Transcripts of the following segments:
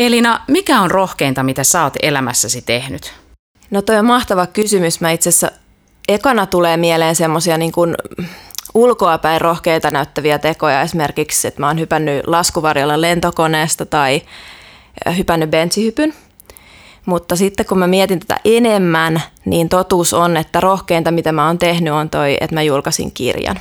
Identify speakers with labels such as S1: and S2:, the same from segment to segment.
S1: Elina, mikä on rohkeinta, mitä sä oot elämässäsi tehnyt?
S2: No toi on mahtava kysymys. Mä itse asiassa ekana tulee mieleen semmoisia niin kuin ulkoapäin rohkeita näyttäviä tekoja. Esimerkiksi, että mä oon hypännyt laskuvarjolla lentokoneesta tai hypännyt bensihypyn. Mutta sitten kun mä mietin tätä enemmän, niin totuus on, että rohkeinta mitä mä oon tehnyt on toi, että mä julkaisin kirjan.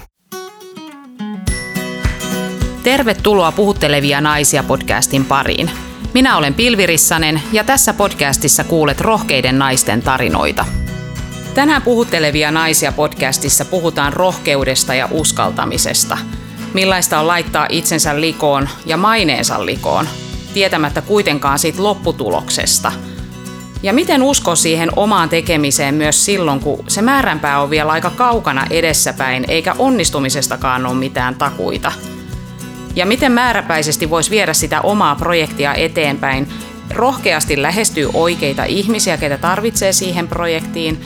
S1: Tervetuloa Puhuttelevia naisia podcastin pariin. Minä olen Pilvi Rissanen ja tässä podcastissa kuulet rohkeiden naisten tarinoita. Tänään Puhuttelevia naisia podcastissa puhutaan rohkeudesta ja uskaltamisesta. Millaista on laittaa itsensä likoon ja maineensa likoon, tietämättä kuitenkaan siitä lopputuloksesta. Ja miten usko siihen omaan tekemiseen myös silloin, kun se määränpää on vielä aika kaukana edessäpäin, eikä onnistumisestakaan ole mitään takuita – ja miten määräpäisesti voisi viedä sitä omaa projektia eteenpäin, rohkeasti lähestyy oikeita ihmisiä, ketä tarvitsee siihen projektiin,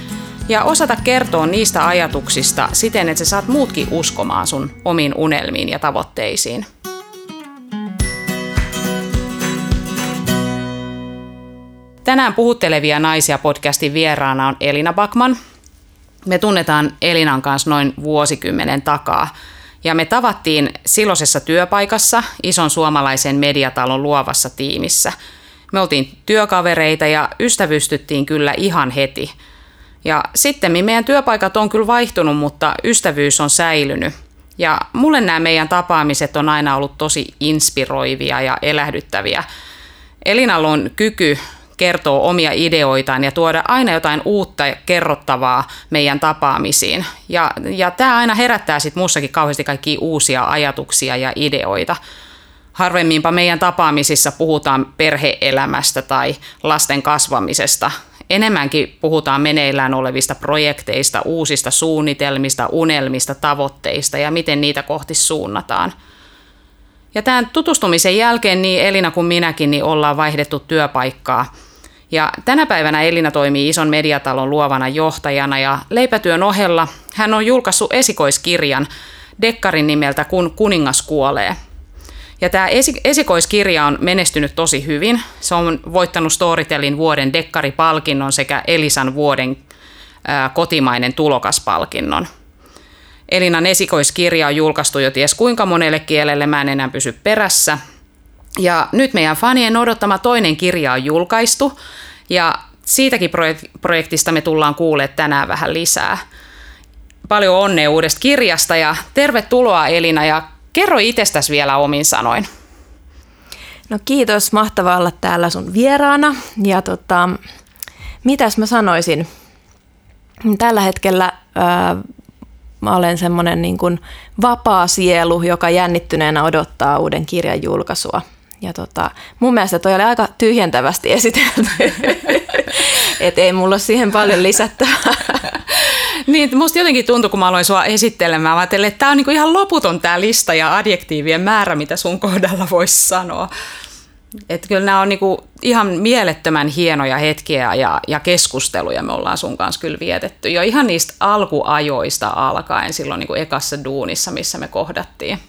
S1: ja osata kertoa niistä ajatuksista siten, että sä saat muutkin uskomaan sun omiin unelmiin ja tavoitteisiin. Tänään puhuttelevia naisia podcastin vieraana on Elina Bakman. Me tunnetaan Elinan kanssa noin vuosikymmenen takaa – ja me tavattiin silloisessa työpaikassa ison suomalaisen mediatalon luovassa tiimissä. Me oltiin työkavereita ja ystävystyttiin kyllä ihan heti. Ja sitten meidän työpaikat on kyllä vaihtunut, mutta ystävyys on säilynyt. Ja mulle nämä meidän tapaamiset on aina ollut tosi inspiroivia ja elähdyttäviä. Elinalla on kyky kertoo omia ideoitaan ja tuoda aina jotain uutta kerrottavaa meidän tapaamisiin. Ja, ja tämä aina herättää sitten muussakin kauheasti kaikkia uusia ajatuksia ja ideoita. Harvemminpa meidän tapaamisissa puhutaan perheelämästä tai lasten kasvamisesta. Enemmänkin puhutaan meneillään olevista projekteista, uusista suunnitelmista, unelmista, tavoitteista ja miten niitä kohti suunnataan. Ja tämän tutustumisen jälkeen niin Elina kuin minäkin niin ollaan vaihdettu työpaikkaa – ja tänä päivänä Elina toimii ison mediatalon luovana johtajana ja leipätyön ohella hän on julkaissut esikoiskirjan Dekkarin nimeltä Kun kuningas kuolee. Ja tämä esi- esikoiskirja on menestynyt tosi hyvin. Se on voittanut Storytelin vuoden Dekkari-palkinnon sekä Elisan vuoden kotimainen tulokaspalkinnon. Elinan esikoiskirja on julkaistu jo ties kuinka monelle kielelle, mä en enää pysy perässä. Ja nyt meidän fanien odottama toinen kirja on julkaistu, ja siitäkin projektista me tullaan kuulemaan tänään vähän lisää. Paljon onnea uudesta kirjasta ja tervetuloa Elina ja kerro itsestäsi vielä omin sanoin.
S2: No kiitos, mahtavaa olla täällä sun vieraana. Ja tota, mitäs mä sanoisin? Tällä hetkellä ää, mä olen semmoinen niin vapaa sielu, joka jännittyneenä odottaa uuden kirjan julkaisua ja tota, mun mielestä toi oli aika tyhjentävästi esitelty. että ei mulla ole siihen paljon lisättävää.
S1: niin, musta jotenkin tuntui, kun mä aloin sua esittelemään, mä ajattelin, että tää on niinku ihan loputon tää lista ja adjektiivien määrä, mitä sun kohdalla voisi sanoa. Että kyllä nämä on niinku ihan mielettömän hienoja hetkiä ja, ja keskusteluja me ollaan sun kanssa kyllä vietetty. Jo ihan niistä alkuajoista alkaen silloin niinku ekassa duunissa, missä me kohdattiin.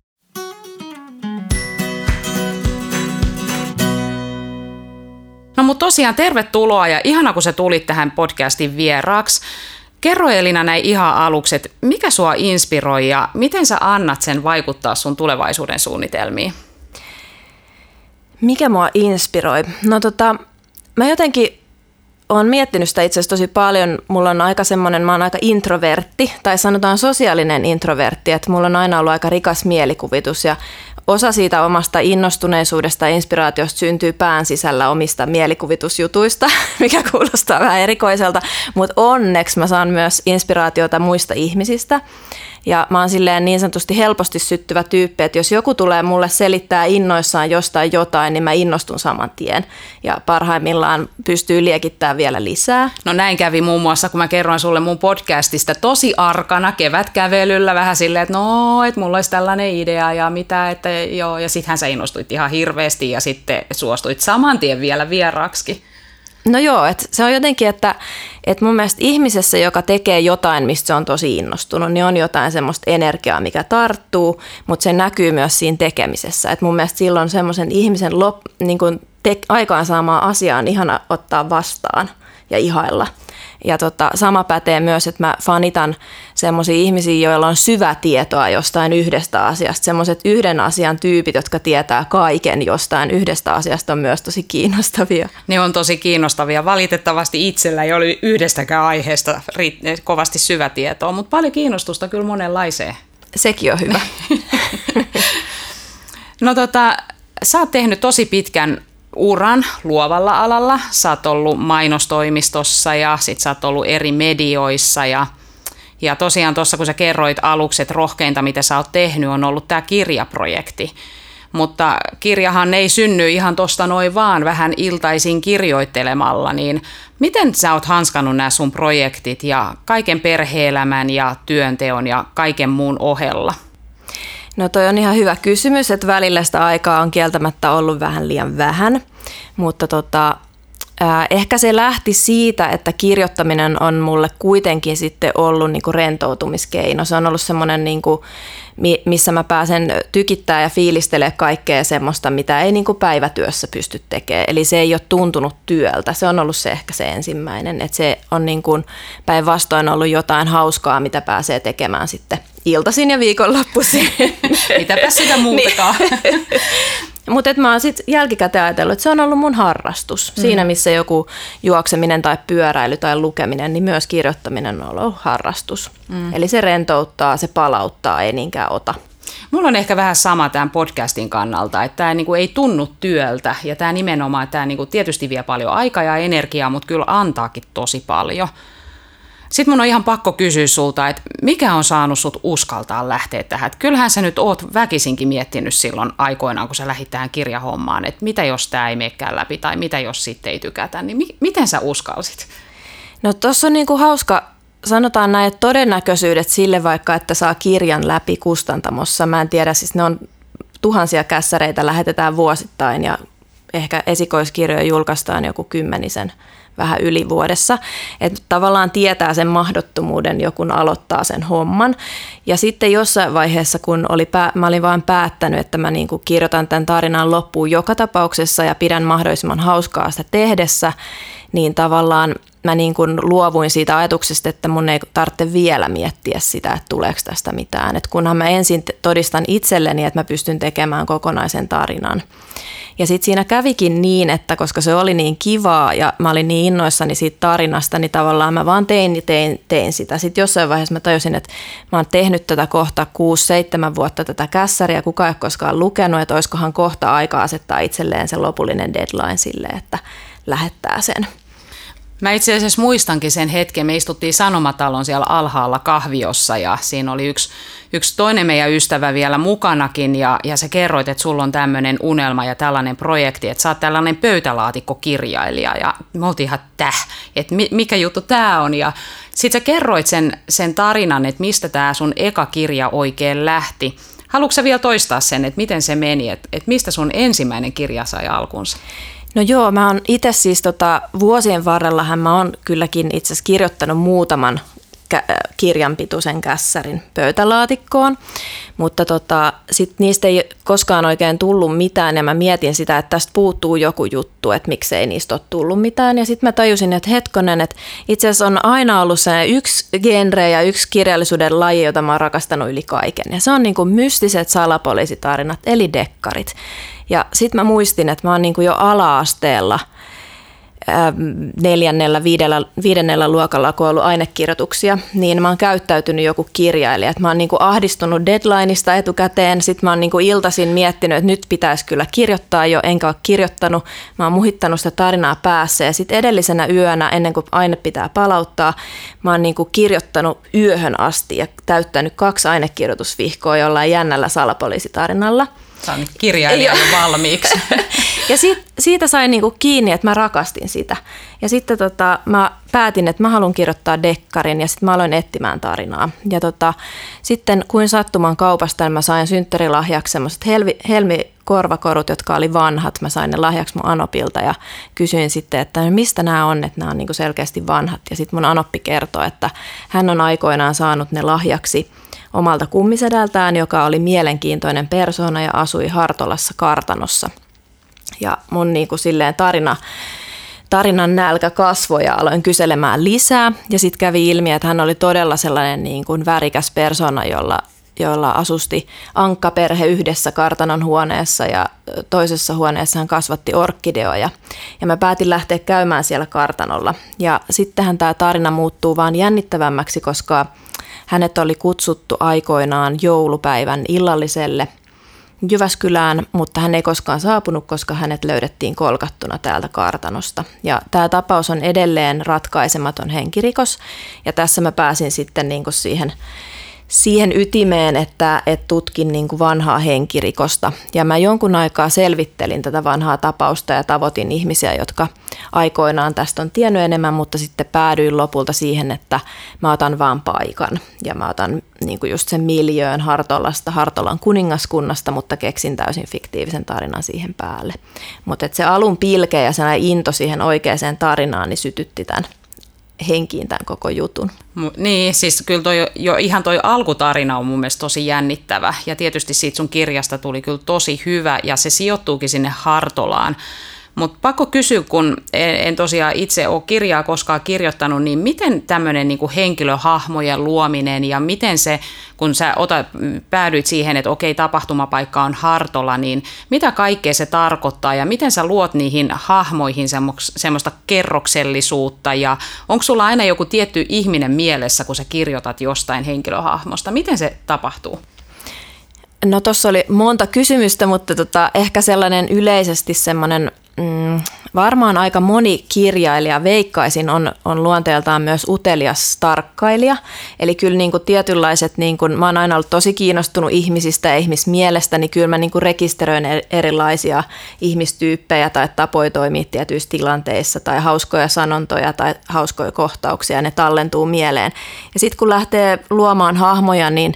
S1: Mutta tosiaan tervetuloa ja ihana kun sä tulit tähän podcastin vieraaksi. Kerro Elina näin ihan aluksi, että mikä sua inspiroi ja miten sä annat sen vaikuttaa sun tulevaisuuden suunnitelmiin?
S2: Mikä mua inspiroi? No tota, mä jotenkin olen miettinyt sitä itse tosi paljon. Mulla on aika semmoinen, mä oon aika introvertti, tai sanotaan sosiaalinen introvertti, että mulla on aina ollut aika rikas mielikuvitus ja osa siitä omasta innostuneisuudesta ja inspiraatiosta syntyy pään sisällä omista mielikuvitusjutuista, mikä kuulostaa vähän erikoiselta, mutta onneksi mä saan myös inspiraatiota muista ihmisistä. Ja mä oon silleen niin sanotusti helposti syttyvä tyyppi, että jos joku tulee mulle selittää innoissaan jostain jotain, niin mä innostun saman tien. Ja parhaimmillaan pystyy liekittämään vielä lisää.
S1: No näin kävi muun muassa, kun mä kerroin sulle mun podcastista tosi arkana kevätkävelyllä vähän silleen, että no, että mulla olisi tällainen idea ja mitä, että joo. Ja sittenhän sä innostuit ihan hirveästi ja sitten suostuit saman tien vielä vieraaksi.
S2: No joo, että se on jotenkin, että, että mun mielestä ihmisessä, joka tekee jotain, mistä se on tosi innostunut, niin on jotain semmoista energiaa, mikä tarttuu, mutta se näkyy myös siinä tekemisessä. Että mun mielestä silloin semmoisen ihmisen lop, niin kuin te- aikaansaamaa asiaa on ihana ottaa vastaan ja ihailla. Ja tota, sama pätee myös, että mä fanitan semmoisia ihmisiä, joilla on syvä tietoa jostain yhdestä asiasta. Semmoiset yhden asian tyypit, jotka tietää kaiken jostain yhdestä asiasta on myös tosi kiinnostavia.
S1: Ne on tosi kiinnostavia. Valitettavasti itsellä ei ole yhdestäkään aiheesta kovasti syvätietoa, mutta paljon kiinnostusta kyllä monenlaiseen.
S2: Sekin on hyvä.
S1: no tota, sä oot tehnyt tosi pitkän uran luovalla alalla. Sä oot ollut mainostoimistossa ja sit sä oot ollut eri medioissa ja, ja tosiaan tuossa kun sä kerroit aluksi, että rohkeinta mitä sä oot tehnyt on ollut tämä kirjaprojekti. Mutta kirjahan ei synny ihan tosta noin vaan vähän iltaisin kirjoittelemalla, niin miten sä oot hanskannut nämä sun projektit ja kaiken perheelämän ja työnteon ja kaiken muun ohella?
S2: No toi on ihan hyvä kysymys, että välillä sitä aikaa on kieltämättä ollut vähän liian vähän, mutta tota, ehkä se lähti siitä, että kirjoittaminen on mulle kuitenkin sitten ollut niinku rentoutumiskeino. Se on ollut semmoinen, niinku, missä mä pääsen tykittää ja fiilistelee kaikkea semmoista, mitä ei niinku päivätyössä pysty tekemään. Eli se ei ole tuntunut työltä. Se on ollut se ehkä se ensimmäinen, että se on niinku päinvastoin ollut jotain hauskaa, mitä pääsee tekemään sitten – iltaisin ja viikonloppuisin.
S1: Mitäpä sitä muutakaan.
S2: Mutta mä oon sitten jälkikäteen ajatellut, että se on ollut mun harrastus. Mm. Siinä missä joku juokseminen tai pyöräily tai lukeminen, niin myös kirjoittaminen on ollut harrastus. Mm. Eli se rentouttaa, se palauttaa, ei niinkään ota.
S1: Mulla on ehkä vähän sama tämän podcastin kannalta, että tämä niinku ei tunnu työltä ja tämä nimenomaan, tämä niinku tietysti vie paljon aikaa ja energiaa, mutta kyllä antaakin tosi paljon. Sitten mun on ihan pakko kysyä sulta, että mikä on saanut sut uskaltaa lähteä tähän? Että kyllähän sä nyt oot väkisinkin miettinyt silloin aikoinaan, kun sä lähdit tähän kirjahommaan, että mitä jos tämä ei menekään läpi tai mitä jos sitten ei tykätä, niin mi- miten sä uskalsit?
S2: No tuossa on niinku hauska, sanotaan näin, että todennäköisyydet sille vaikka, että saa kirjan läpi kustantamossa, mä en tiedä, siis ne on tuhansia kässäreitä lähetetään vuosittain ja ehkä esikoiskirjoja julkaistaan joku kymmenisen vähän yli vuodessa. Että tavallaan tietää sen mahdottomuuden, joku aloittaa sen homman. Ja sitten jossain vaiheessa, kun oli pää, mä olin vain päättänyt, että mä niin kirjoitan tämän tarinan loppuun joka tapauksessa ja pidän mahdollisimman hauskaa sitä tehdessä, niin tavallaan mä niin kuin luovuin siitä ajatuksesta, että mun ei tarvitse vielä miettiä sitä, että tuleeko tästä mitään. Et kunhan mä ensin todistan itselleni, että mä pystyn tekemään kokonaisen tarinan. Ja sitten siinä kävikin niin, että koska se oli niin kivaa ja mä olin niin innoissani siitä tarinasta, niin tavallaan mä vaan tein, tein, tein sitä. Sitten jossain vaiheessa mä tajusin, että mä oon tehnyt tätä kohta 6-7 vuotta tätä kässäriä, kukaan ei koskaan lukenut, että olisikohan kohta aika asettaa itselleen se lopullinen deadline sille, että lähettää sen.
S1: Mä itse asiassa muistankin sen hetken, me istuttiin Sanomatalon siellä alhaalla kahviossa ja siinä oli yksi, yksi toinen meidän ystävä vielä mukanakin ja, ja sä kerroit, että sulla on tämmöinen unelma ja tällainen projekti, että sä oot tällainen pöytälaatikkokirjailija ja me oltiin ihan täh, että mikä juttu tää on ja sit sä kerroit sen, sen tarinan, että mistä tämä sun eka kirja oikein lähti. Haluatko vielä toistaa sen, että miten se meni, että, että mistä sun ensimmäinen kirja sai alkunsa?
S2: No joo, mä oon itse siis tota, vuosien varrellahan mä oon kylläkin itse asiassa kirjoittanut muutaman kirjanpituisen kässärin pöytälaatikkoon, mutta tota, sit niistä ei koskaan oikein tullut mitään ja mä mietin sitä, että tästä puuttuu joku juttu, että miksei niistä ole tullut mitään ja sitten mä tajusin, että hetkonen, että itse asiassa on aina ollut se yksi genre ja yksi kirjallisuuden laji, jota mä oon rakastanut yli kaiken ja se on niin kuin mystiset salapoliisitarinat eli dekkarit. Ja sitten mä muistin, että mä oon niin kuin jo ala-asteella – neljännellä, viidellä, viidennellä luokalla, kun on ollut ainekirjoituksia, niin mä oon käyttäytynyt joku kirjailija. Että mä oon niinku ahdistunut deadlineista etukäteen, sitten mä oon niinku iltaisin miettinyt, että nyt pitäisi kyllä kirjoittaa jo, enkä ole kirjoittanut. Mä oon muhittanut sitä tarinaa päässä ja sitten edellisenä yönä, ennen kuin aine pitää palauttaa, mä oon niinku kirjoittanut yöhön asti ja täyttänyt kaksi ainekirjoitusvihkoa jollain jännällä salapoliisitarinalla –
S1: Saan kirjailija jo valmiiksi.
S2: ja sit, siitä sain niinku kiinni, että mä rakastin sitä. Ja sitten tota, mä päätin, että mä haluan kirjoittaa dekkarin ja sitten mä aloin etsimään tarinaa. Ja tota, sitten kuin sattuman kaupasta niin mä sain synttärilahjaksi semmoiset helmi, helmikorvakorut, jotka oli vanhat. Mä sain ne lahjaksi mun Anopilta ja kysyin sitten, että no mistä nämä on, että nämä on niinku selkeästi vanhat. Ja sitten mun Anoppi kertoi, että hän on aikoinaan saanut ne lahjaksi – omalta kummisedältään, joka oli mielenkiintoinen persona ja asui Hartolassa kartanossa. Ja mun niin kuin silleen tarina, tarinan nälkä kasvoi ja aloin kyselemään lisää. Ja sitten kävi ilmi, että hän oli todella sellainen niin kuin värikäs persona, jolla, jolla asusti ankkaperhe yhdessä kartanon huoneessa ja toisessa huoneessa hän kasvatti orkideoja. Ja mä päätin lähteä käymään siellä kartanolla. Ja sittenhän tämä tarina muuttuu vaan jännittävämmäksi, koska hänet oli kutsuttu aikoinaan joulupäivän illalliselle – Jyväskylään, mutta hän ei koskaan saapunut, koska hänet löydettiin kolkattuna täältä kartanosta. Ja tämä tapaus on edelleen ratkaisematon henkirikos, ja tässä mä pääsin sitten niin siihen siihen ytimeen, että, että tutkin niin kuin vanhaa henkirikosta. Ja mä jonkun aikaa selvittelin tätä vanhaa tapausta ja tavoitin ihmisiä, jotka aikoinaan tästä on tiennyt enemmän, mutta sitten päädyin lopulta siihen, että mä otan vaan paikan. Ja mä otan niin kuin just sen miljöön Hartolasta, Hartolan kuningaskunnasta, mutta keksin täysin fiktiivisen tarinan siihen päälle. Mutta se alun pilke ja se into siihen oikeaan tarinaan niin sytytti tämän henkiin tämän koko jutun.
S1: Niin, siis kyllä toi, jo ihan toi alkutarina on mun mielestä tosi jännittävä ja tietysti siitä sun kirjasta tuli kyllä tosi hyvä ja se sijoittuukin sinne Hartolaan. Mutta pakko kysyä, kun en tosiaan itse ole kirjaa koskaan kirjoittanut, niin miten tämmöinen niin henkilöhahmojen luominen ja miten se, kun sä otat, päädyit siihen, että okei, tapahtumapaikka on Hartola, niin mitä kaikkea se tarkoittaa ja miten sä luot niihin hahmoihin semmoista kerroksellisuutta ja onko sulla aina joku tietty ihminen mielessä, kun sä kirjoitat jostain henkilöhahmosta? Miten se tapahtuu?
S2: No tuossa oli monta kysymystä, mutta tota, ehkä sellainen yleisesti semmoinen mm, varmaan aika moni kirjailija, veikkaisin, on, on luonteeltaan myös utelias tarkkailija. Eli kyllä niin kuin tietynlaiset, niin kuin, mä oon aina ollut tosi kiinnostunut ihmisistä ja ihmismielestä, niin kyllä mä niin kuin rekisteröin erilaisia ihmistyyppejä tai tapoja toimia tietyissä tilanteissa tai hauskoja sanontoja tai hauskoja kohtauksia, ne tallentuu mieleen. Ja sitten kun lähtee luomaan hahmoja, niin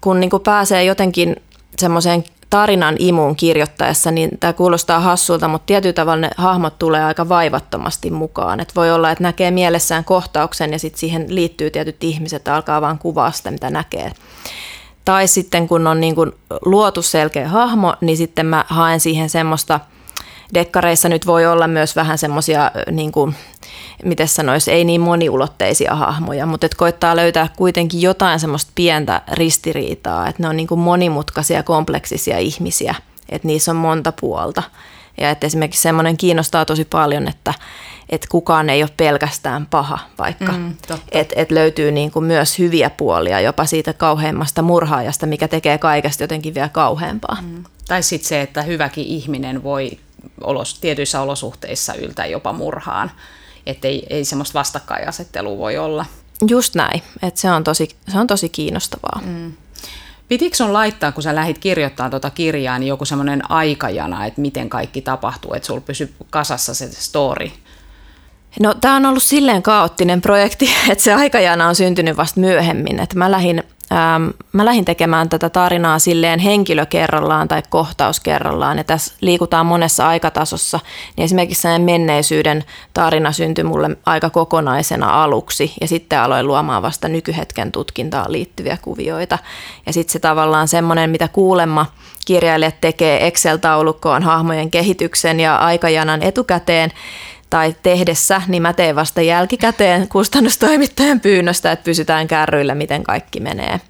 S2: kun niin kuin pääsee jotenkin semmoiseen tarinan imuun kirjoittaessa, niin tämä kuulostaa hassulta, mutta tietyllä tavalla ne hahmot tulee aika vaivattomasti mukaan. Et voi olla, että näkee mielessään kohtauksen ja sitten siihen liittyy tietyt ihmiset, alkaa vaan kuvaa sitä, mitä näkee. Tai sitten kun on niin kuin luotu selkeä hahmo, niin sitten mä haen siihen semmoista – dekkareissa nyt voi olla myös vähän semmoisia, niin kuin, miten sanoisi, ei niin moniulotteisia hahmoja, mutta et koittaa löytää kuitenkin jotain semmoista pientä ristiriitaa, että ne on niin kuin monimutkaisia, kompleksisia ihmisiä, että niissä on monta puolta. Ja että esimerkiksi semmoinen kiinnostaa tosi paljon, että, että kukaan ei ole pelkästään paha, vaikka mm, että et löytyy niin kuin myös hyviä puolia jopa siitä kauheimmasta murhaajasta, mikä tekee kaikesta jotenkin vielä kauheampaa. Mm.
S1: Tai sitten se, että hyväkin ihminen voi olos, tietyissä olosuhteissa yltää jopa murhaan. Että ei, ei semmoista vastakkainasettelua voi olla.
S2: Just näin, että se on tosi, se on tosi kiinnostavaa. Mm.
S1: Pitikö sun laittaa, kun sä lähdit kirjoittamaan tuota kirjaa, niin joku semmoinen aikajana, että miten kaikki tapahtuu, että sulla pysyy kasassa se story?
S2: No tämä on ollut silleen kaoottinen projekti, että se aikajana on syntynyt vasta myöhemmin. Että mä lähdin Ähm, mä lähdin tekemään tätä tarinaa silleen henkilö kerrallaan tai kohtaus kerrallaan ja tässä liikutaan monessa aikatasossa. Niin esimerkiksi menneisyyden tarina syntyi mulle aika kokonaisena aluksi ja sitten aloin luomaan vasta nykyhetken tutkintaan liittyviä kuvioita. Ja sitten se tavallaan semmoinen, mitä kuulemma kirjailijat tekee Excel-taulukkoon hahmojen kehityksen ja aikajanan etukäteen, tai tehdessä, niin mä teen vasta jälkikäteen kustannustoimittajan pyynnöstä, että pysytään kärryillä, miten kaikki menee.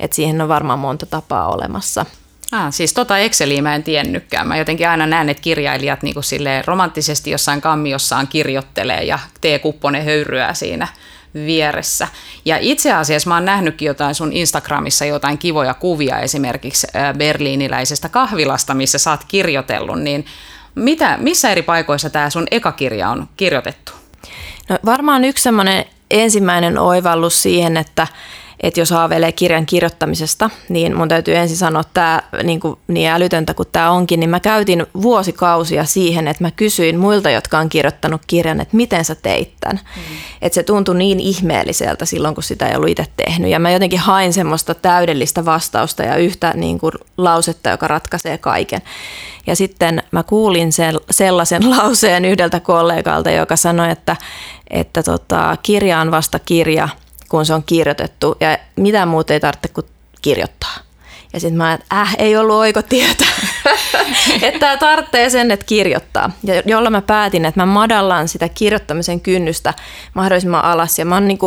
S2: Et siihen on varmaan monta tapaa olemassa.
S1: Ah, siis tota Exceliä mä en tiennytkään. Mä jotenkin aina näen, että kirjailijat niin kuin romanttisesti jossain kammiossaan kirjoittelee ja tee kupponen höyryä siinä vieressä. Ja itse asiassa mä oon nähnytkin jotain sun Instagramissa jotain kivoja kuvia esimerkiksi berliiniläisestä kahvilasta, missä sä oot kirjoitellut, niin mitä, missä eri paikoissa tämä sun eka kirja on kirjoitettu?
S2: No varmaan yksi semmoinen ensimmäinen oivallus siihen, että että jos haaveilee kirjan kirjoittamisesta, niin mun täytyy ensin sanoa, että tämä niin, kuin, niin älytöntä kuin tämä onkin, niin mä käytin vuosikausia siihen, että mä kysyin muilta, jotka on kirjoittanut kirjan, että miten sä teit tämän. Mm. Että se tuntui niin ihmeelliseltä silloin, kun sitä ei ollut itse tehnyt. Ja mä jotenkin hain semmoista täydellistä vastausta ja yhtä niin kuin, lausetta, joka ratkaisee kaiken. Ja sitten mä kuulin sen, sellaisen lauseen yhdeltä kollegalta, joka sanoi, että, että tota, kirja on vasta kirja – kun se on kirjoitettu ja mitä muuta ei tarvitse kuin kirjoittaa. Ja sitten mä että äh, ei ollut oiko tietää. että tämä tarvitsee sen, että kirjoittaa. Ja jolla mä päätin, että mä madallan sitä kirjoittamisen kynnystä mahdollisimman alas. Ja mä oon niin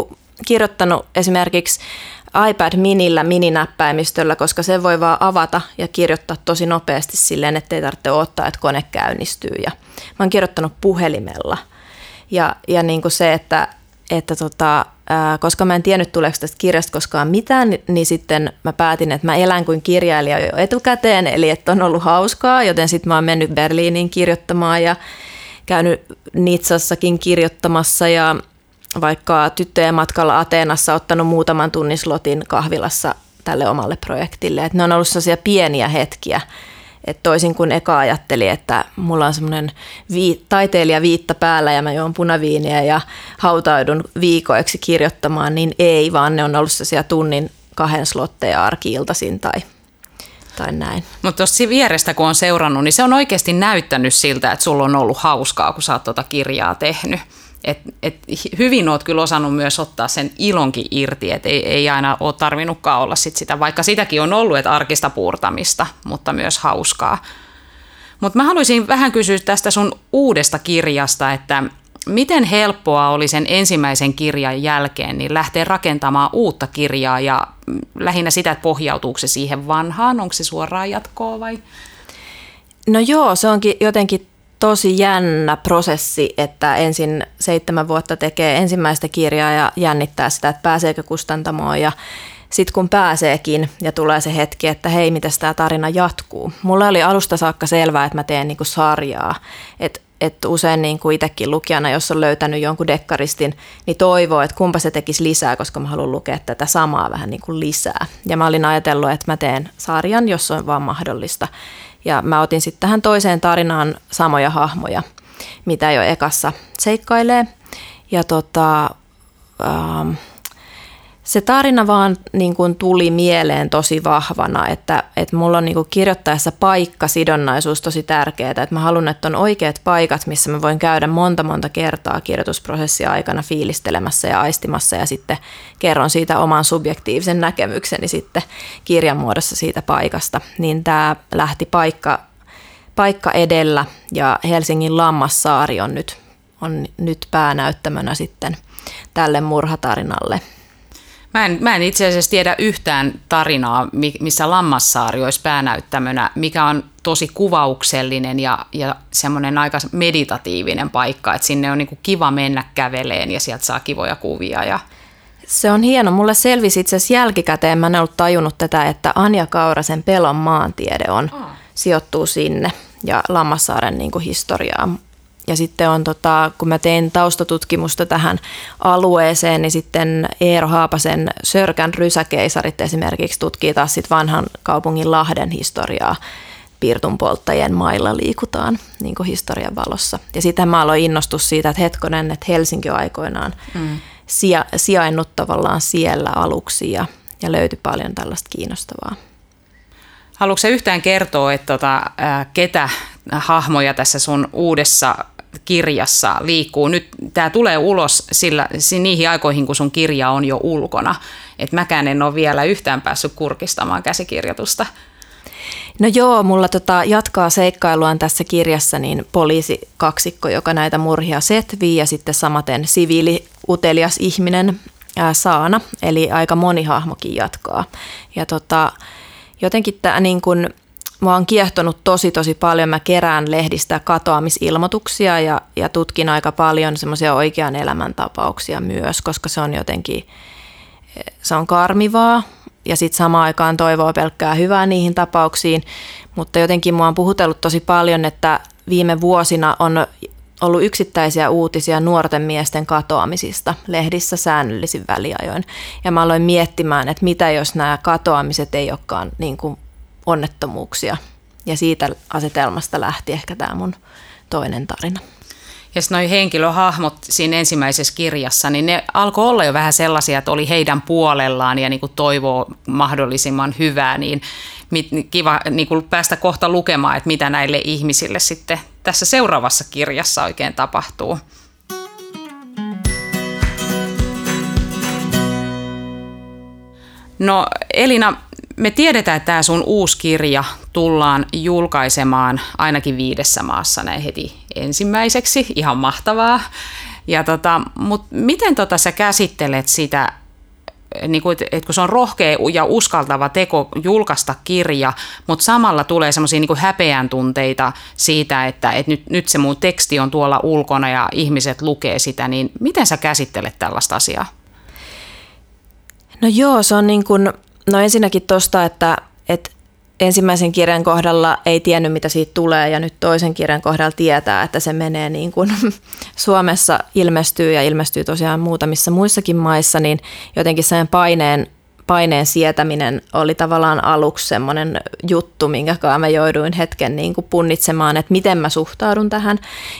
S2: kirjoittanut esimerkiksi iPad minillä mininäppäimistöllä, koska se voi vaan avata ja kirjoittaa tosi nopeasti silleen, ettei tarvitse odottaa, että kone käynnistyy. Ja mä oon kirjoittanut puhelimella. Ja, ja niin se, että, että tota, ää, koska mä en tiennyt tuleeko tästä kirjasta koskaan mitään, niin, niin sitten mä päätin, että mä elän kuin kirjailija jo etukäteen, eli että on ollut hauskaa, joten sitten mä oon mennyt Berliiniin kirjoittamaan ja käynyt Nitsassakin kirjoittamassa ja vaikka tyttöjen matkalla Ateenassa ottanut muutaman tunnin slotin kahvilassa tälle omalle projektille. Et ne on ollut sellaisia pieniä hetkiä, että toisin kuin eka ajatteli, että mulla on semmoinen vii- taiteilija viitta päällä ja mä juon punaviiniä ja hautaudun viikoiksi kirjoittamaan, niin ei, vaan ne on ollut sellaisia tunnin kahden slotteja arkiiltaisin tai, tai näin.
S1: Mutta tuossa vierestä kun on seurannut, niin se on oikeasti näyttänyt siltä, että sulla on ollut hauskaa, kun sä oot tuota kirjaa tehnyt. Et, et hyvin oot kyllä osannut myös ottaa sen ilonkin irti, että ei, ei aina ole tarvinnutkaan olla sit sitä, vaikka sitäkin on ollut, että arkista puurtamista, mutta myös hauskaa. Mutta mä haluaisin vähän kysyä tästä sun uudesta kirjasta, että miten helppoa oli sen ensimmäisen kirjan jälkeen niin lähteä rakentamaan uutta kirjaa ja lähinnä sitä, että pohjautuuko se siihen vanhaan, onko se suoraan jatkoa vai?
S2: No joo, se onkin jotenkin tosi jännä prosessi, että ensin seitsemän vuotta tekee ensimmäistä kirjaa ja jännittää sitä, että pääseekö kustantamoon ja sitten kun pääseekin ja tulee se hetki, että hei, miten tämä tarina jatkuu. Mulla oli alusta saakka selvää, että mä teen niinku sarjaa. Että et usein niin kuin itsekin lukijana, jos on löytänyt jonkun dekkaristin, niin toivoo, että kumpa se tekisi lisää, koska mä haluan lukea tätä samaa vähän niin kuin lisää. Ja mä olin ajatellut, että mä teen sarjan, jos on vaan mahdollista. Ja mä otin sitten tähän toiseen tarinaan samoja hahmoja, mitä jo ekassa seikkailee. Ja tota, ähm, se tarina vaan niin kuin tuli mieleen tosi vahvana, että, että mulla on niin kuin kirjoittaessa paikkasidonnaisuus tosi tärkeää, että mä haluan, että on oikeat paikat, missä mä voin käydä monta monta kertaa kirjoitusprosessia aikana fiilistelemässä ja aistimassa ja sitten kerron siitä oman subjektiivisen näkemykseni sitten kirjan muodossa siitä paikasta. Niin tämä lähti paikka, paikka edellä ja Helsingin Lammassaari on nyt, on nyt päänäyttämönä sitten tälle murhatarinalle –
S1: Mä en, mä en itse asiassa tiedä yhtään tarinaa, missä Lammassaari olisi päänäyttämönä, mikä on tosi kuvauksellinen ja, ja semmoinen aika meditatiivinen paikka, että sinne on niin kiva mennä käveleen ja sieltä saa kivoja kuvia. Ja...
S2: Se on hieno. Mulle selvisi itse asiassa jälkikäteen, mä en ollut tajunnut tätä, että Anja Kaurasen Pelon maantiede on, oh. sijoittuu sinne ja Lammassaaren niin kuin historiaa ja sitten on, tota, kun mä tein taustatutkimusta tähän alueeseen, niin sitten Eero Haapasen Sörkän rysäkeisarit esimerkiksi tutkii taas sit vanhan kaupungin Lahden historiaa. Piirtunpolttajien mailla liikutaan niin kuin historian valossa. Ja sitten mä aloin innostua siitä, että hetkonen, että Helsinki on aikoinaan mm. sija, sijainnut tavallaan siellä aluksi ja, ja löytyi paljon tällaista kiinnostavaa.
S1: Haluatko yhtään kertoa, että tota, ketä hahmoja tässä sun uudessa kirjassa liikkuu. Nyt tämä tulee ulos sillä, niihin aikoihin, kun sun kirja on jo ulkona. Että mäkään en ole vielä yhtään päässyt kurkistamaan käsikirjoitusta.
S2: No joo, mulla tota jatkaa seikkailuaan tässä kirjassa niin poliisikaksikko, joka näitä murhia setvii ja sitten samaten siviili utelias ihminen ää, Saana, eli aika moni hahmokin jatkaa. Ja tota, jotenkin tämä niin kuin, Mua on kiehtonut tosi tosi paljon. Mä kerään lehdistä katoamisilmoituksia ja, ja tutkin aika paljon semmoisia oikean elämän tapauksia myös, koska se on jotenkin, se on karmivaa ja sitten samaan aikaan toivoo pelkkää hyvää niihin tapauksiin. Mutta jotenkin mua on puhutellut tosi paljon, että viime vuosina on ollut yksittäisiä uutisia nuorten miesten katoamisista lehdissä säännöllisin väliajoin. Ja mä aloin miettimään, että mitä jos nämä katoamiset ei olekaan niin kuin onnettomuuksia. Ja siitä asetelmasta lähti ehkä tämä mun toinen tarina.
S1: Ja noin henkilöhahmot siinä ensimmäisessä kirjassa, niin ne alkoi olla jo vähän sellaisia, että oli heidän puolellaan ja niin kuin toivoo mahdollisimman hyvää, niin kiva niin kuin päästä kohta lukemaan, että mitä näille ihmisille sitten tässä seuraavassa kirjassa oikein tapahtuu. No Elina, me tiedetään, että tämä sun uusi kirja tullaan julkaisemaan ainakin viidessä maassa näin heti ensimmäiseksi. Ihan mahtavaa. Ja tota, Mutta miten tota sä käsittelet sitä, niin kuin, että kun se on rohkea ja uskaltava teko julkaista kirja, mutta samalla tulee semmoisia niin häpeän tunteita siitä, että, että nyt, nyt se mun teksti on tuolla ulkona ja ihmiset lukee sitä, niin miten sä käsittelet tällaista asiaa?
S2: No joo, se on niin kuin, no ensinnäkin tosta, että, että ensimmäisen kirjan kohdalla ei tiennyt, mitä siitä tulee, ja nyt toisen kirjan kohdalla tietää, että se menee niin kuin Suomessa ilmestyy ja ilmestyy tosiaan muutamissa muissakin maissa, niin jotenkin sen paineen, paineen sietäminen oli tavallaan aluksi semmoinen juttu, minkä mä jouduin hetken niin kuin punnitsemaan, että miten mä suhtaudun tähän.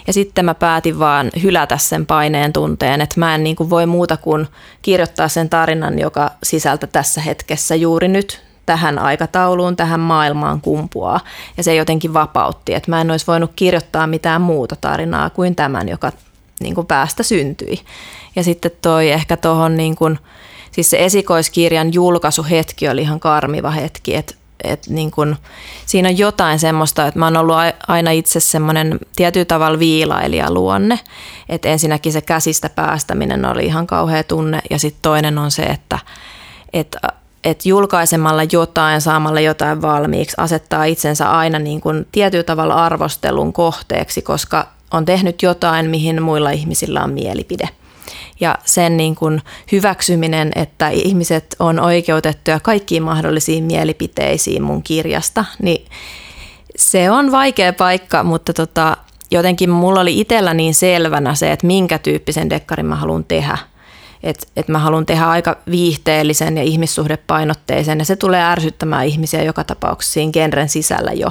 S2: Ja sitten mä päätin vaan hylätä sen paineen tunteen, että mä en niin kuin voi muuta kuin kirjoittaa sen tarinan, joka sisältä tässä hetkessä juuri nyt tähän aikatauluun, tähän maailmaan kumpuaa. Ja se jotenkin vapautti, että mä en olisi voinut kirjoittaa mitään muuta tarinaa kuin tämän, joka niin kuin päästä syntyi. Ja sitten toi ehkä tuohon, niin kuin, siis se esikoiskirjan julkaisuhetki oli ihan karmiva hetki, että et niin kun, siinä on jotain semmoista, että mä oon ollut aina itse semmoinen tietyllä tavalla viilailija luonne. Että ensinnäkin se käsistä päästäminen oli ihan kauhea tunne ja sitten toinen on se, että, että että julkaisemalla jotain, saamalla jotain valmiiksi, asettaa itsensä aina niin kuin tietyllä tavalla arvostelun kohteeksi, koska on tehnyt jotain, mihin muilla ihmisillä on mielipide. Ja sen niin kuin hyväksyminen, että ihmiset on oikeutettuja kaikkiin mahdollisiin mielipiteisiin mun kirjasta, niin se on vaikea paikka, mutta tota, jotenkin mulla oli itsellä niin selvänä se, että minkä tyyppisen dekkarin mä haluan tehdä – että et mä haluan tehdä aika viihteellisen ja ihmissuhdepainotteisen ja se tulee ärsyttämään ihmisiä joka tapauksessa siinä genren sisällä jo.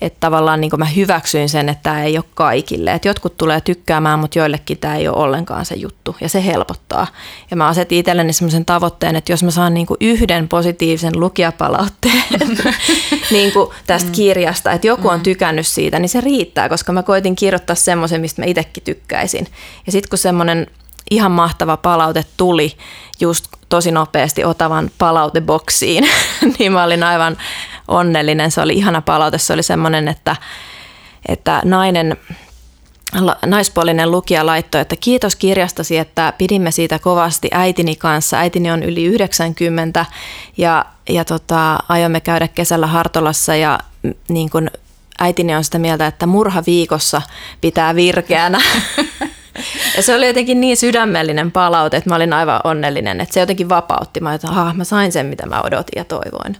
S2: Että tavallaan niin mä hyväksyin sen, että tämä ei ole kaikille. Että jotkut tulee tykkäämään, mutta joillekin tämä ei ole ollenkaan se juttu ja se helpottaa. Ja mä asetin itselleni semmoisen tavoitteen, että jos mä saan niin yhden positiivisen lukijapalautteen niin tästä mm. kirjasta, että joku on mm. tykännyt siitä, niin se riittää, koska mä koitin kirjoittaa semmoisen, mistä mä itsekin tykkäisin. Ja sitten kun semmoinen ihan mahtava palaute tuli just tosi nopeasti Otavan palauteboksiin, niin mä olin aivan onnellinen. Se oli ihana palaute. Se oli semmoinen, että, että nainen, naispuolinen lukija laittoi, että kiitos kirjastasi, että pidimme siitä kovasti äitini kanssa. Äitini on yli 90 ja, ja tota, aiomme käydä kesällä Hartolassa ja niin kun äitini on sitä mieltä, että murha viikossa pitää virkeänä. Ja se oli jotenkin niin sydämellinen palaute, että mä olin aivan onnellinen, että se jotenkin vapautti. Mä, että mä sain sen, mitä mä odotin ja toivoin.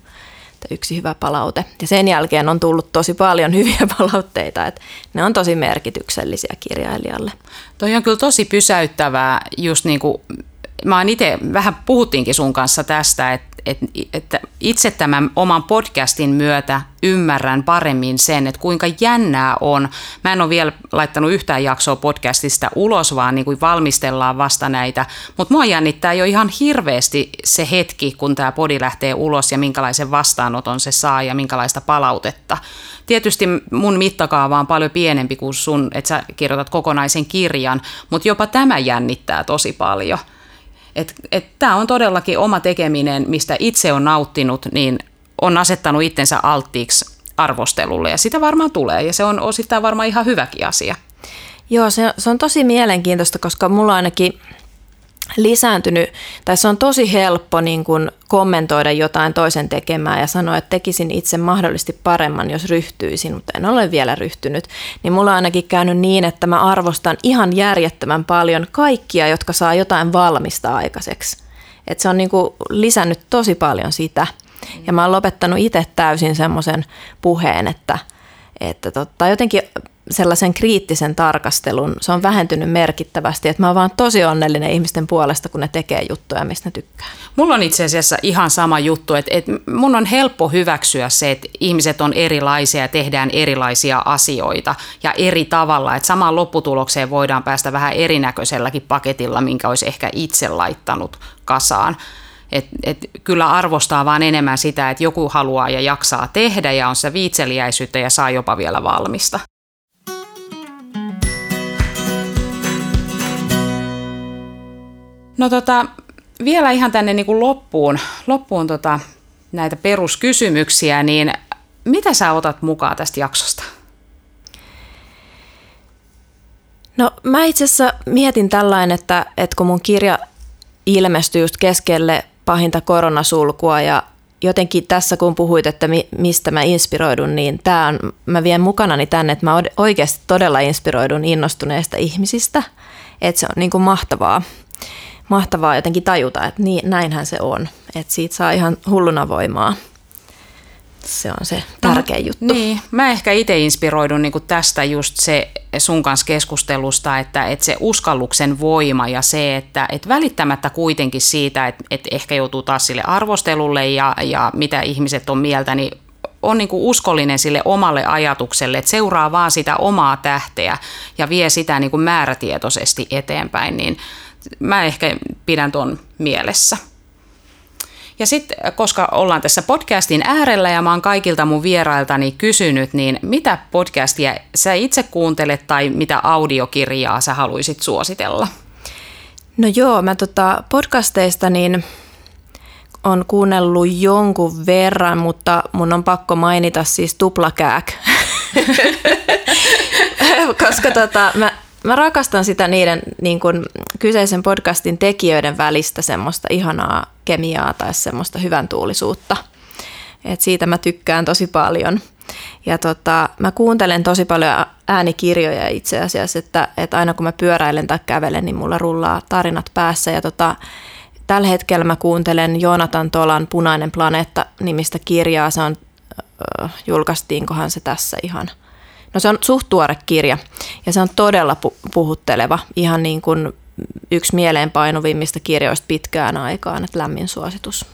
S2: Että yksi hyvä palaute. Ja sen jälkeen on tullut tosi paljon hyviä palautteita, että ne on tosi merkityksellisiä kirjailijalle.
S1: Toi on kyllä tosi pysäyttävää, just niin kuin mä itse, vähän puhuttiinkin sun kanssa tästä, että että, että itse tämän oman podcastin myötä ymmärrän paremmin sen, että kuinka jännää on. Mä en ole vielä laittanut yhtään jaksoa podcastista ulos, vaan niin kuin valmistellaan vasta näitä. Mutta mua jännittää jo ihan hirveästi se hetki, kun tämä podi lähtee ulos ja minkälaisen vastaanoton se saa ja minkälaista palautetta. Tietysti mun mittakaava on paljon pienempi kuin sun, että sä kirjoitat kokonaisen kirjan, mutta jopa tämä jännittää tosi paljon – tämä on todellakin oma tekeminen, mistä itse on nauttinut, niin on asettanut itsensä alttiiksi arvostelulle ja sitä varmaan tulee ja se on osittain varmaan ihan hyväkin asia.
S2: Joo, se, se on tosi mielenkiintoista, koska mulla ainakin lisääntynyt, tai se on tosi helppo niin kuin kommentoida jotain toisen tekemää ja sanoa, että tekisin itse mahdollisesti paremman, jos ryhtyisin, mutta en ole vielä ryhtynyt. Niin mulla on ainakin käynyt niin, että mä arvostan ihan järjettömän paljon kaikkia, jotka saa jotain valmista aikaiseksi. Et se on niin kuin lisännyt tosi paljon sitä. Ja mä oon lopettanut itse täysin semmoisen puheen, että, että totta, jotenkin sellaisen kriittisen tarkastelun, se on vähentynyt merkittävästi. Että mä oon vaan tosi onnellinen ihmisten puolesta, kun ne tekee juttuja, mistä ne tykkää.
S1: Mulla on itse asiassa ihan sama juttu, että, että mun on helppo hyväksyä se, että ihmiset on erilaisia ja tehdään erilaisia asioita ja eri tavalla. Että samaan lopputulokseen voidaan päästä vähän erinäköiselläkin paketilla, minkä olisi ehkä itse laittanut kasaan. Et, et kyllä arvostaa vaan enemmän sitä, että joku haluaa ja jaksaa tehdä ja on se viitseliäisyyttä ja saa jopa vielä valmista. No tota, vielä ihan tänne niin kuin loppuun, loppuun tota, näitä peruskysymyksiä, niin mitä sä otat mukaan tästä jaksosta?
S2: No mä itse asiassa mietin tällainen, että, että kun mun kirja ilmestyi just keskelle pahinta koronasulkua ja jotenkin tässä kun puhuit, että mi, mistä mä inspiroidun, niin tää on, mä vien mukanani tänne, että mä oikeasti todella inspiroidun innostuneista ihmisistä, että se on niin kuin mahtavaa, mahtavaa jotenkin tajuta, että niin, näinhän se on, että siitä saa ihan hulluna voimaa se on se tärkeä no, juttu.
S1: Niin, mä ehkä itse inspiroidun niin tästä just se sun kanssa keskustelusta, että, että se uskalluksen voima ja se, että, että välittämättä kuitenkin siitä, että, että ehkä joutuu taas sille arvostelulle ja, ja mitä ihmiset on mieltä, niin on niin kuin uskollinen sille omalle ajatukselle, että seuraa vaan sitä omaa tähteä ja vie sitä niin kuin määrätietoisesti eteenpäin, niin mä ehkä pidän ton mielessä. Ja sitten, koska ollaan tässä podcastin äärellä ja mä oon kaikilta mun vierailtani kysynyt, niin mitä podcastia sä itse kuuntelet tai mitä audiokirjaa sä haluaisit suositella?
S2: No joo, mä tota podcasteista niin on kuunnellut jonkun verran, mutta mun on pakko mainita siis tuplakääk. Koska tota, mä mä rakastan sitä niiden niin kun, kyseisen podcastin tekijöiden välistä semmoista ihanaa kemiaa tai semmoista hyvän tuulisuutta. Et siitä mä tykkään tosi paljon. Ja tota, mä kuuntelen tosi paljon äänikirjoja itse asiassa, että, että aina kun mä pyöräilen tai kävelen, niin mulla rullaa tarinat päässä. Ja tota, tällä hetkellä mä kuuntelen Joonatan Tolan Punainen planeetta nimistä kirjaa. Se on, äh, julkaistiinkohan se tässä ihan – No se on suht tuore kirja ja se on todella pu- puhutteleva, ihan niin kuin yksi mieleenpainuvimmista kirjoista pitkään aikaan, että lämmin suositus.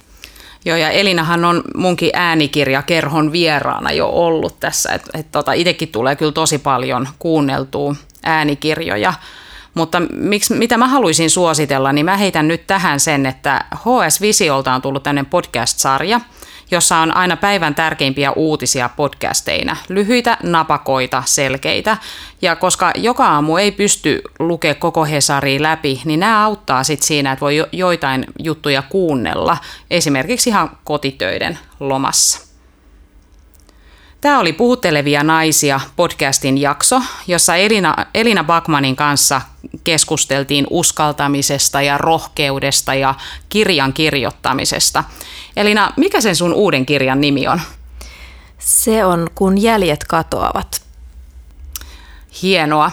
S1: Joo, ja Elinahan on munkin äänikirja kerhon vieraana jo ollut tässä, että et tota, itsekin tulee kyllä tosi paljon kuunneltua äänikirjoja. Mutta miksi, mitä mä haluaisin suositella, niin mä heitän nyt tähän sen, että HS Visiolta on tullut tämmöinen podcast-sarja – jossa on aina päivän tärkeimpiä uutisia podcasteina. Lyhyitä, napakoita, selkeitä. Ja koska joka aamu ei pysty lukea koko Hesaria läpi, niin nämä auttaa sit siinä, että voi joitain juttuja kuunnella, esimerkiksi ihan kotitöiden lomassa. Tämä oli Puhuttelevia naisia podcastin jakso, jossa Elina, Elina Bakmanin kanssa keskusteltiin uskaltamisesta ja rohkeudesta ja kirjan kirjoittamisesta. Elina, mikä sen sun uuden kirjan nimi on?
S2: Se on Kun jäljet katoavat.
S1: Hienoa.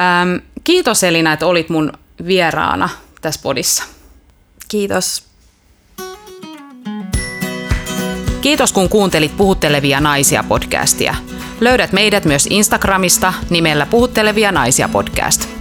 S1: Ähm, kiitos Elina, että olit mun vieraana tässä podissa.
S2: Kiitos.
S1: Kiitos kun kuuntelit Puhuttelevia naisia podcastia. Löydät meidät myös Instagramista nimellä Puhuttelevia naisia podcast.